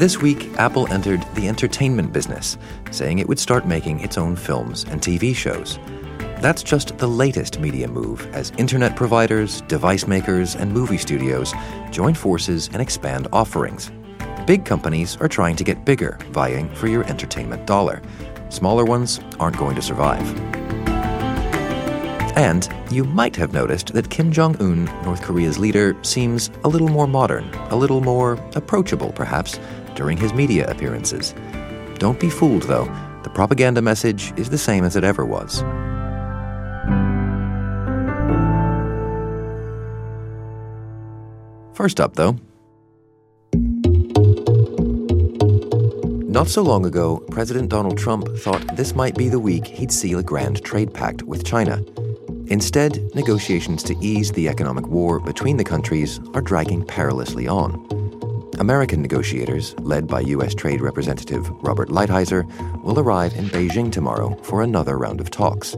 This week, Apple entered the entertainment business, saying it would start making its own films and TV shows. That's just the latest media move as internet providers, device makers, and movie studios join forces and expand offerings. Big companies are trying to get bigger, vying for your entertainment dollar. Smaller ones aren't going to survive. And you might have noticed that Kim Jong un, North Korea's leader, seems a little more modern, a little more approachable, perhaps, during his media appearances. Don't be fooled, though. The propaganda message is the same as it ever was. First up, though, Not so long ago, President Donald Trump thought this might be the week he'd seal a grand trade pact with China. Instead, negotiations to ease the economic war between the countries are dragging perilously on. American negotiators, led by U.S. Trade Representative Robert Lighthizer, will arrive in Beijing tomorrow for another round of talks.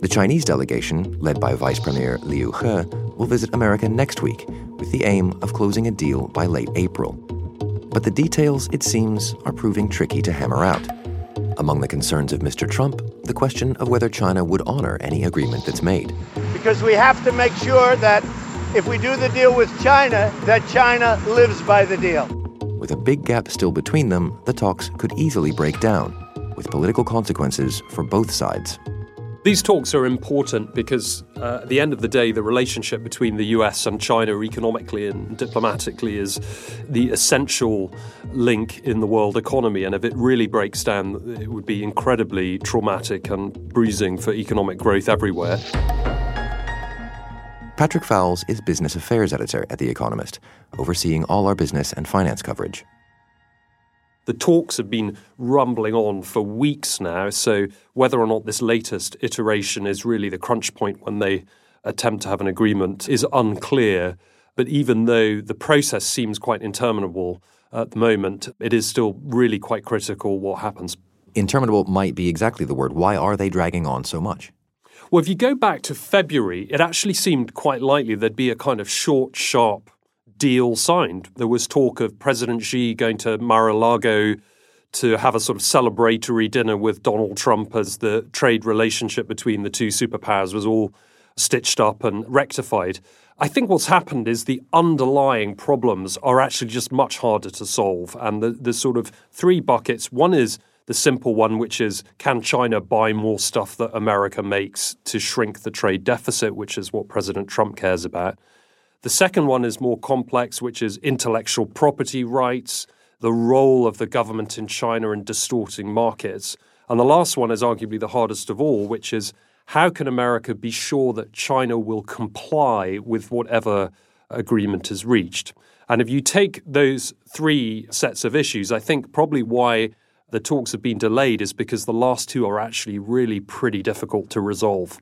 The Chinese delegation, led by Vice Premier Liu He, will visit America next week with the aim of closing a deal by late April. But the details, it seems, are proving tricky to hammer out. Among the concerns of Mr. Trump, the question of whether China would honor any agreement that's made. Because we have to make sure that if we do the deal with China, that China lives by the deal. With a big gap still between them, the talks could easily break down, with political consequences for both sides. These talks are important because, uh, at the end of the day, the relationship between the US and China economically and diplomatically is the essential link in the world economy. And if it really breaks down, it would be incredibly traumatic and bruising for economic growth everywhere. Patrick Foulis is business affairs editor at The Economist, overseeing all our business and finance coverage. The talks have been rumbling on for weeks now, so whether or not this latest iteration is really the crunch point when they attempt to have an agreement is unclear. But even though the process seems quite interminable at the moment, it is still really quite critical what happens. Interminable might be exactly the word. Why are they dragging on so much? Well, if you go back to February, it actually seemed quite likely there'd be a kind of short, sharp deal signed. There was talk of President Xi going to Mar-a-Lago to have a sort of celebratory dinner with Donald Trump as the trade relationship between the two superpowers was all stitched up and rectified. I think what's happened is the underlying problems are actually just much harder to solve. And the, the sort of three buckets one is the simple one, which is can China buy more stuff that America makes to shrink the trade deficit, which is what President Trump cares about. The second one is more complex, which is intellectual property rights, the role of the government in China in distorting markets. And the last one is arguably the hardest of all, which is how can America be sure that China will comply with whatever agreement is reached? And if you take those three sets of issues, I think probably why the talks have been delayed is because the last two are actually really pretty difficult to resolve.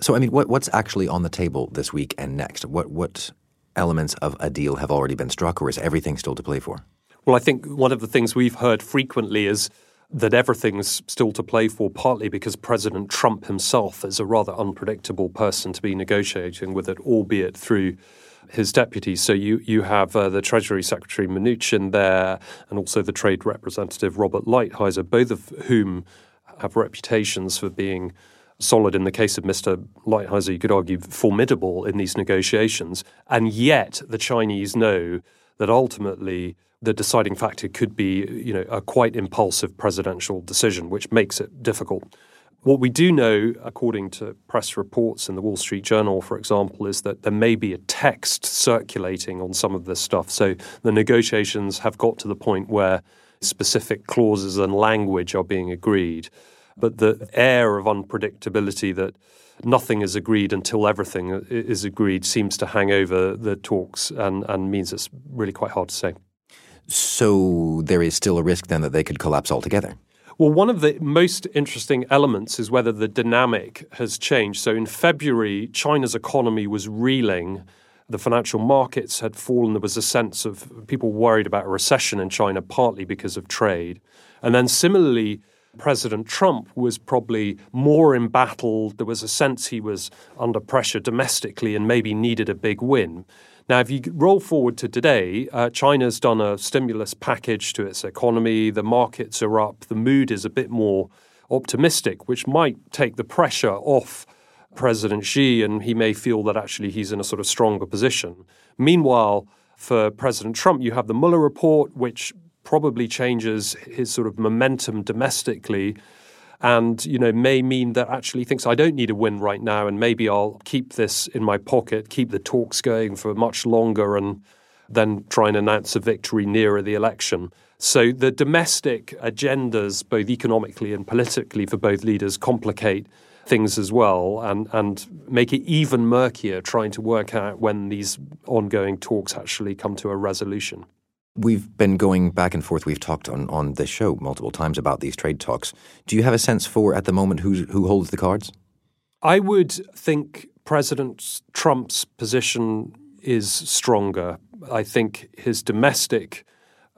So, I mean, what, what's actually on the table this week and next? What what elements of a deal have already been struck, or is everything still to play for? Well, I think one of the things we've heard frequently is that everything's still to play for, partly because President Trump himself is a rather unpredictable person to be negotiating with it, albeit through his deputies. So you you have uh, the Treasury Secretary Mnuchin there, and also the Trade Representative Robert Lighthizer, both of whom have reputations for being solid in the case of Mr. Lighthizer, you could argue formidable in these negotiations. And yet the Chinese know that ultimately the deciding factor could be, you know, a quite impulsive presidential decision, which makes it difficult. What we do know, according to press reports in the Wall Street Journal, for example, is that there may be a text circulating on some of this stuff. So the negotiations have got to the point where specific clauses and language are being agreed. But the air of unpredictability that nothing is agreed until everything is agreed seems to hang over the talks and, and means it's really quite hard to say. So there is still a risk then that they could collapse altogether? Well, one of the most interesting elements is whether the dynamic has changed. So in February, China's economy was reeling. The financial markets had fallen. There was a sense of people worried about a recession in China, partly because of trade. And then similarly, President Trump was probably more embattled. There was a sense he was under pressure domestically and maybe needed a big win. Now, if you roll forward to today, uh, China's done a stimulus package to its economy. The markets are up. The mood is a bit more optimistic, which might take the pressure off President Xi, and he may feel that actually he's in a sort of stronger position. Meanwhile, for President Trump, you have the Mueller report, which probably changes his sort of momentum domestically and you know may mean that actually thinks I don't need a win right now and maybe I'll keep this in my pocket keep the talks going for much longer and then try and announce a victory nearer the election. So the domestic agendas both economically and politically for both leaders complicate things as well and and make it even murkier trying to work out when these ongoing talks actually come to a resolution We've been going back and forth. We've talked on, on this show multiple times about these trade talks. Do you have a sense for, at the moment, who, who holds the cards? I would think President Trump's position is stronger. I think his domestic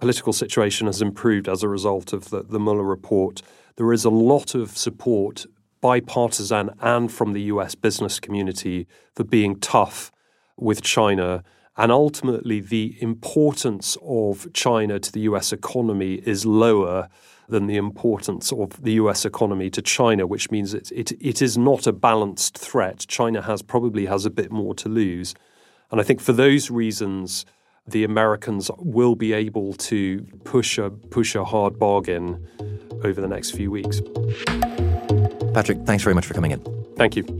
political situation has improved as a result of the, the Mueller report. There is a lot of support, bipartisan and from the US business community, for being tough with China and ultimately, the importance of China to the US economy is lower than the importance of the US economy to China, which means it, it, it is not a balanced threat. China has probably has a bit more to lose. And I think for those reasons, the Americans will be able to push a, push a hard bargain over the next few weeks. Patrick, thanks very much for coming in. Thank you.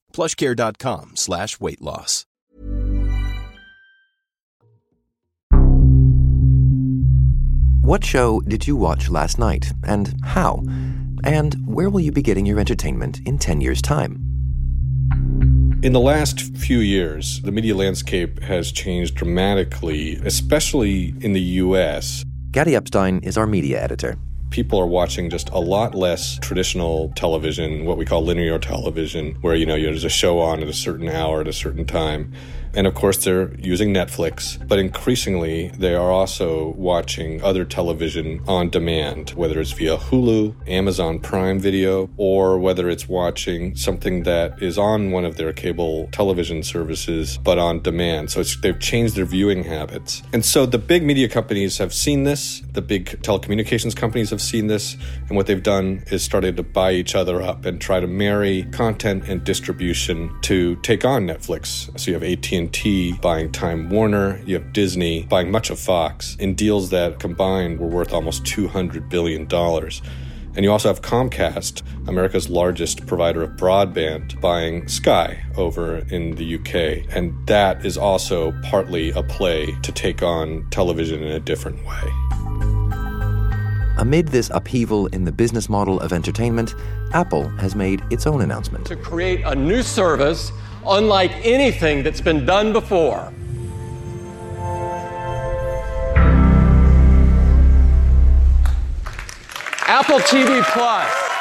plushcare.com slash weight loss. What show did you watch last night and how? And where will you be getting your entertainment in 10 years' time? In the last few years, the media landscape has changed dramatically, especially in the US. Gady Epstein is our media editor people are watching just a lot less traditional television, what we call linear television, where you know there's a show on at a certain hour at a certain time. And of course, they're using Netflix, but increasingly, they are also watching other television on demand, whether it's via Hulu, Amazon Prime Video, or whether it's watching something that is on one of their cable television services, but on demand. So they've changed their viewing habits. And so the big media companies have seen this, the big telecommunications companies have seen this, and what they've done is started to buy each other up and try to marry content and distribution to take on Netflix. So you have AT&T AT&T buying Time Warner, you have Disney buying much of Fox in deals that combined were worth almost 200 billion dollars. And you also have Comcast, America's largest provider of broadband, buying Sky over in the UK. And that is also partly a play to take on television in a different way. Amid this upheaval in the business model of entertainment, Apple has made its own announcement. To create a new service unlike anything that's been done before. Apple TV Plus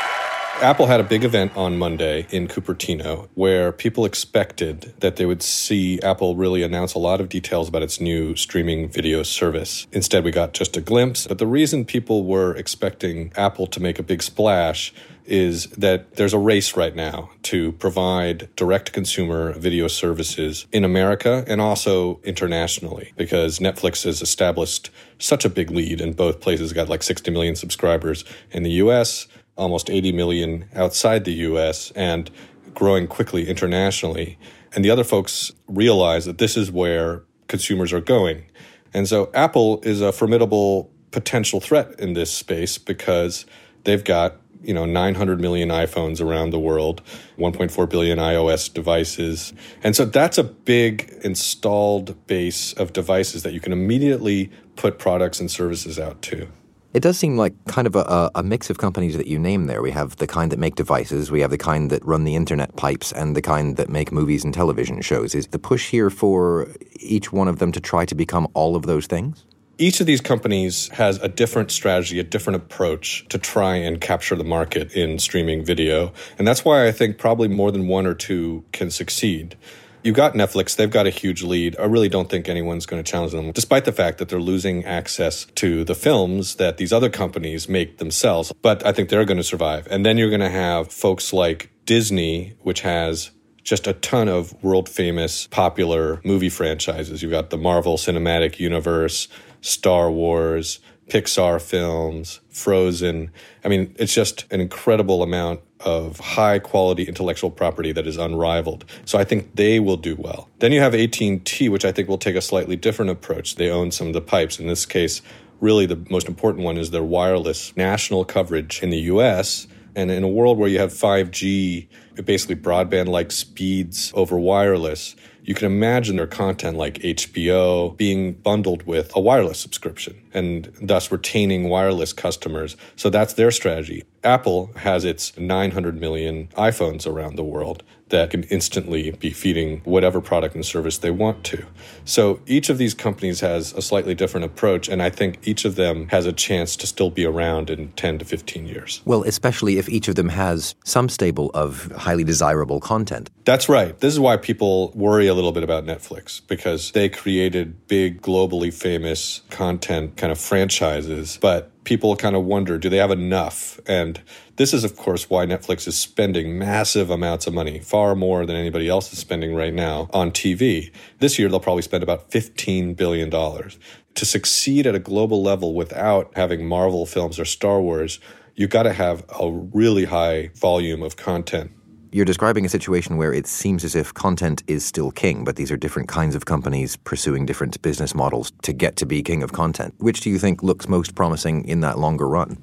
Apple had a big event on Monday in Cupertino where people expected that they would see Apple really announce a lot of details about its new streaming video service. Instead, we got just a glimpse. But the reason people were expecting Apple to make a big splash is that there's a race right now to provide direct consumer video services in America and also internationally because Netflix has established such a big lead in both places, got like 60 million subscribers in the US, almost 80 million outside the US, and growing quickly internationally. And the other folks realize that this is where consumers are going. And so Apple is a formidable potential threat in this space because they've got you know 900 million iPhones around the world, 1.4 billion iOS devices. And so that's a big installed base of devices that you can immediately put products and services out to. It does seem like kind of a, a, mix of companies that you name there. We have the kind that make devices, we have the kind that run the internet pipes, and the kind that make movies and television shows. Is the push here for each one of them to try to become all of those things? Each of these companies has a different strategy, a different approach to try and capture the market in streaming video. And that's why I think probably more than one or two can succeed. You've got Netflix, they've got a huge lead. I really don't think anyone's going to challenge them, despite the fact that they're losing access to the films that these other companies make themselves. But I think they're going to survive. And then you're going to have folks like Disney, which has just a ton of world famous popular movie franchises. You've got the Marvel Cinematic Universe, Star Wars, Pixar films, Frozen. I mean, it's just an incredible amount of high quality intellectual property that is unrivaled. So I think they will do well. Then you have AT&T, which I think will take a slightly different approach. They own some of the pipes. In this case, really the most important one is their wireless national coverage in the US. And in a world where you have 5G, basically broadband like speeds over wireless, you can imagine their content like HBO being bundled with a wireless subscription and thus retaining wireless customers. So that's their strategy. Apple has its 900 million iPhones around the world that can instantly be feeding whatever product and service they want to. So each of these companies has a slightly different approach, and I think each of them has a chance to still be around in 10 to 15 years. Well, especially if each of them has some stable of highly desirable content. That's right. This is why people worry a little bit about Netflix, because they created big, globally famous content kind of franchises, but people kind of wonder do they have enough? And this is, of course, why Netflix is spending massive amounts of money, far more than anybody else is spending right now on TV. This year, they'll probably spend about $15 billion. To succeed at a global level without having Marvel films or Star Wars, you've got to have a really high volume of content you're describing a situation where it seems as if content is still king, but these are different kinds of companies pursuing different business models to get to be king of content. Which do you think looks most promising in that longer run?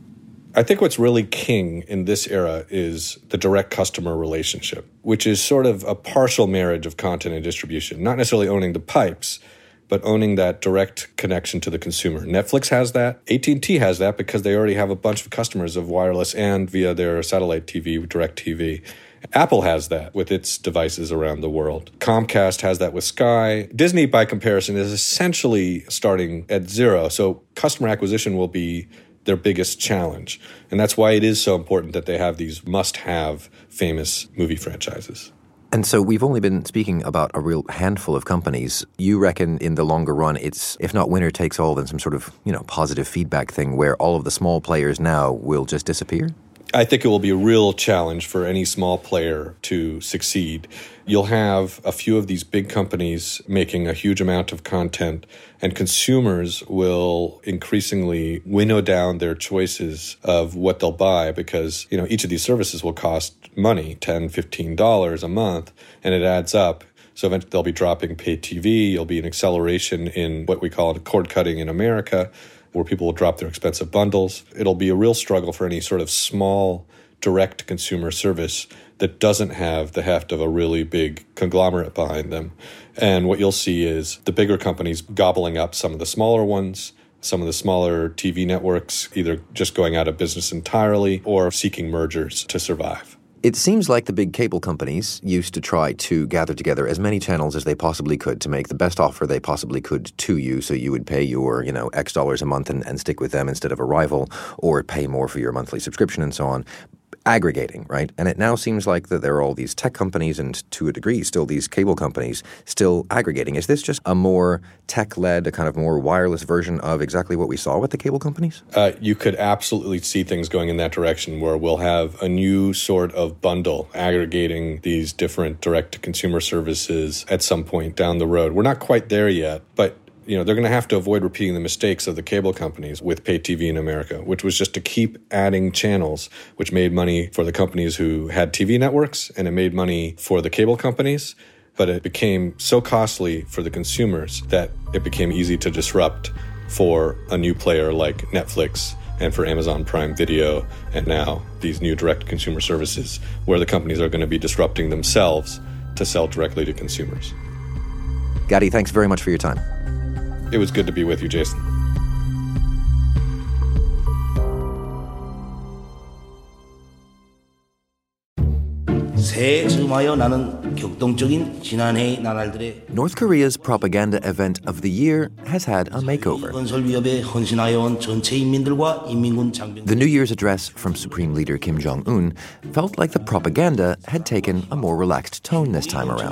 I think what's really king in this era is the direct customer relationship, which is sort of a partial marriage of content and distribution, not necessarily owning the pipes, but owning that direct connection to the consumer. Netflix has that. AT&T has that because they already have a bunch of customers of wireless and via their satellite TV, DirecTV. Apple has that with its devices around the world. Comcast has that with Sky. Disney, by comparison, is essentially starting at zero. So customer acquisition will be their biggest challenge. And that's why it is so important that they have these must have famous movie franchises. And so we've only been speaking about a real handful of companies. You reckon in the longer run, it's if not winner takes all, then some sort of you know positive feedback thing where all of the small players now will just disappear. I think it will be a real challenge for any small player to succeed. You'll have a few of these big companies making a huge amount of content, and consumers will increasingly winnow down their choices of what they'll buy because, you know, each of these services will cost money, $10, $15 a month, and it adds up. So eventually they'll be dropping pay TV. You'll be an acceleration in what we call cord cutting in America where people will drop their expensive bundles. It'll be a real struggle for any sort of small direct consumer service that doesn't have the heft of a really big conglomerate behind them. And what you'll see is the bigger companies gobbling up some of the smaller ones, some of the smaller TV networks either just going out of business entirely or seeking mergers to survive. It seems like the big cable companies used to try to gather together as many channels as they possibly could to make the best offer they possibly could to you so you would pay your, you know, X dollars a month and, and stick with them instead of a rival or pay more for your monthly subscription and so on. Aggregating, right? And it now seems like that there are all these tech companies and to a degree still these cable companies still aggregating. Is this just a more tech-led, a kind of more wireless version of exactly what we saw with the cable companies? Uh, you could absolutely see things going in that direction where we'll have a new sort of bundle aggregating these different direct-to-consumer services at some point down the road. We're not quite there yet, but you know, they're going to have to avoid repeating the mistakes of the cable companies with pay TV in America, which was just to keep adding channels, which made money for the companies who had TV networks and it made money for the cable companies. But it became so costly for the consumers that it became easy to disrupt for a new player like Netflix and for Amazon Prime Video, and now these new direct consumer services, where the companies are going to be disrupting themselves to sell directly to consumers. Gady, thanks very much for your time. It was good to be with you, Jason. North Korea's propaganda event of the year has had a makeover. The New Year's address from Supreme Leader Kim Jong un felt like the propaganda had taken a more relaxed tone this time around.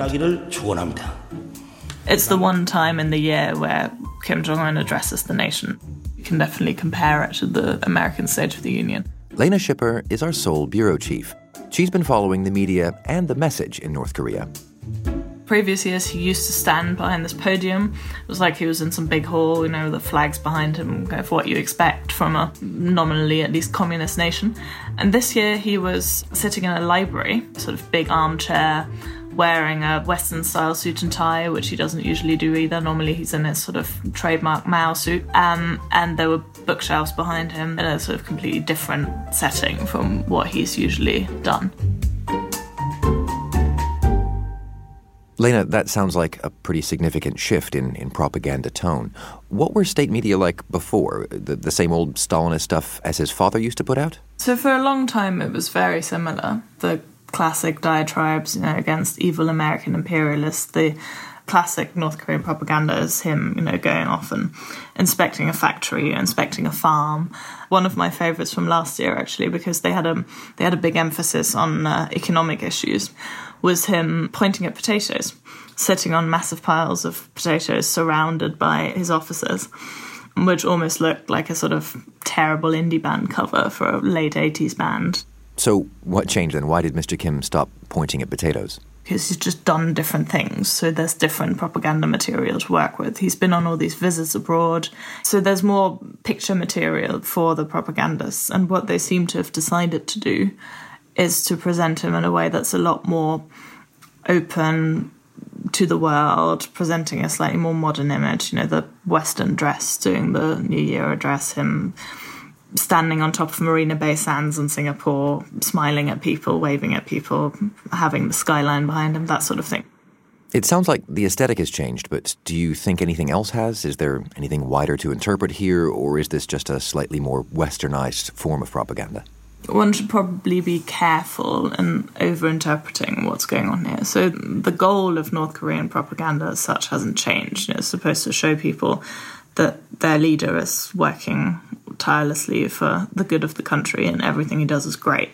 It's the one time in the year where Kim Jong un addresses the nation. You can definitely compare it to the American State of the Union. Lena Schipper is our Seoul bureau chief. She's been following the media and the message in North Korea. Previous years, he used to stand behind this podium. It was like he was in some big hall, you know, the flags behind him, kind of what you expect from a nominally at least communist nation. And this year, he was sitting in a library, sort of big armchair, wearing a Western style suit and tie, which he doesn't usually do either. Normally he's in his sort of trademark Mao suit. Um, and there were bookshelves behind him in a sort of completely different setting from what he's usually done. Lena, that sounds like a pretty significant shift in, in propaganda tone. What were state media like before? The, the same old Stalinist stuff as his father used to put out? So, for a long time, it was very similar. The classic diatribes you know, against evil American imperialists. The classic North Korean propaganda is him, you know, going off and inspecting a factory, inspecting a farm. One of my favourites from last year, actually, because they had a they had a big emphasis on uh, economic issues, was him pointing at potatoes, sitting on massive piles of potatoes, surrounded by his officers. Which almost looked like a sort of terrible indie band cover for a late 80s band. So, what changed then? Why did Mr. Kim stop pointing at potatoes? Because he's just done different things. So, there's different propaganda material to work with. He's been on all these visits abroad. So, there's more picture material for the propagandists. And what they seem to have decided to do is to present him in a way that's a lot more open to the world, presenting a slightly more modern image. You know, the Western dress doing the New Year address, him standing on top of Marina Bay Sands in Singapore, smiling at people, waving at people, having the skyline behind him, that sort of thing. It sounds like the aesthetic has changed, but do you think anything else has? Is there anything wider to interpret here, or is this just a slightly more westernized form of propaganda? One should probably be careful in over interpreting what's going on here. So, the goal of North Korean propaganda as such hasn't changed. It's supposed to show people that their leader is working tirelessly for the good of the country and everything he does is great.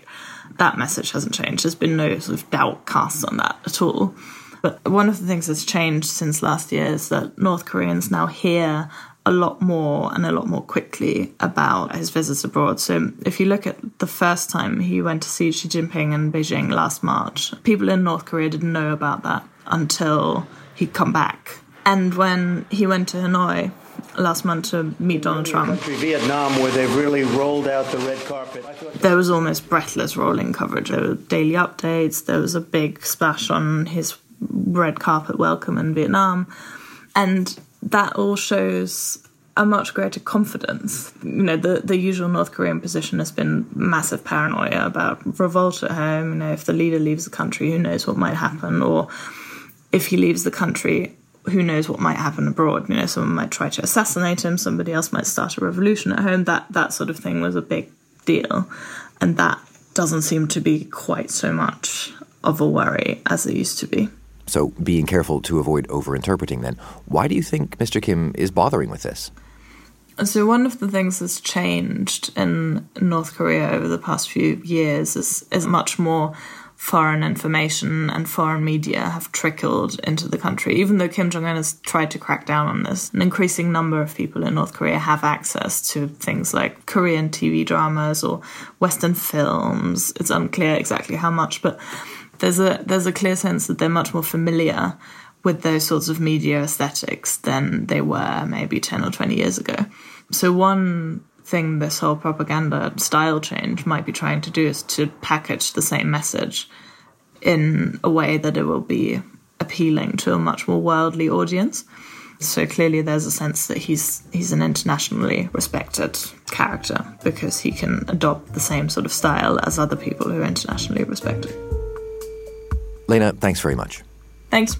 That message hasn't changed. There's been no sort of doubt cast on that at all. But one of the things that's changed since last year is that North Koreans now hear a lot more and a lot more quickly about his visits abroad. So, if you look at the first time he went to see Xi Jinping in Beijing last March, people in North Korea didn't know about that until he'd come back. And when he went to Hanoi, last month to meet Donald Trump. Vietnam, where they've really rolled out the red carpet. There was almost breathless rolling coverage. There were daily updates. There was a big splash on his red carpet welcome in Vietnam, and that all shows a much greater confidence. You know, the, the usual North Korean position has been massive paranoia about revolt at home. You know, if the leader leaves the country, who knows what might happen, or if he leaves the country, who knows what might happen abroad? You know, someone might try to assassinate him, somebody else might start a revolution at home. That that sort of thing was a big deal, and that doesn't seem to be quite so much of a worry as it used to be. So, being careful to avoid overinterpreting, then, why do you think Mr. Kim is bothering with this? So, one of the things that's changed in North Korea over the past few years is, is much more foreign information and foreign media have trickled into the country. Even though Kim Jong un has tried to crack down on this, an increasing number of people in North Korea have access to things like Korean TV dramas or Western films. It's unclear exactly how much, but there's a there's a clear sense that they're much more familiar with those sorts of media aesthetics than they were maybe 10 or 20 years ago. So one thing this whole propaganda style change might be trying to do is to package the same message in a way that it will be appealing to a much more worldly audience. So clearly, there's a sense that he's he's an internationally respected character because he can adopt the same sort of style as other people who are internationally respected. Lena, thanks very much. Thanks.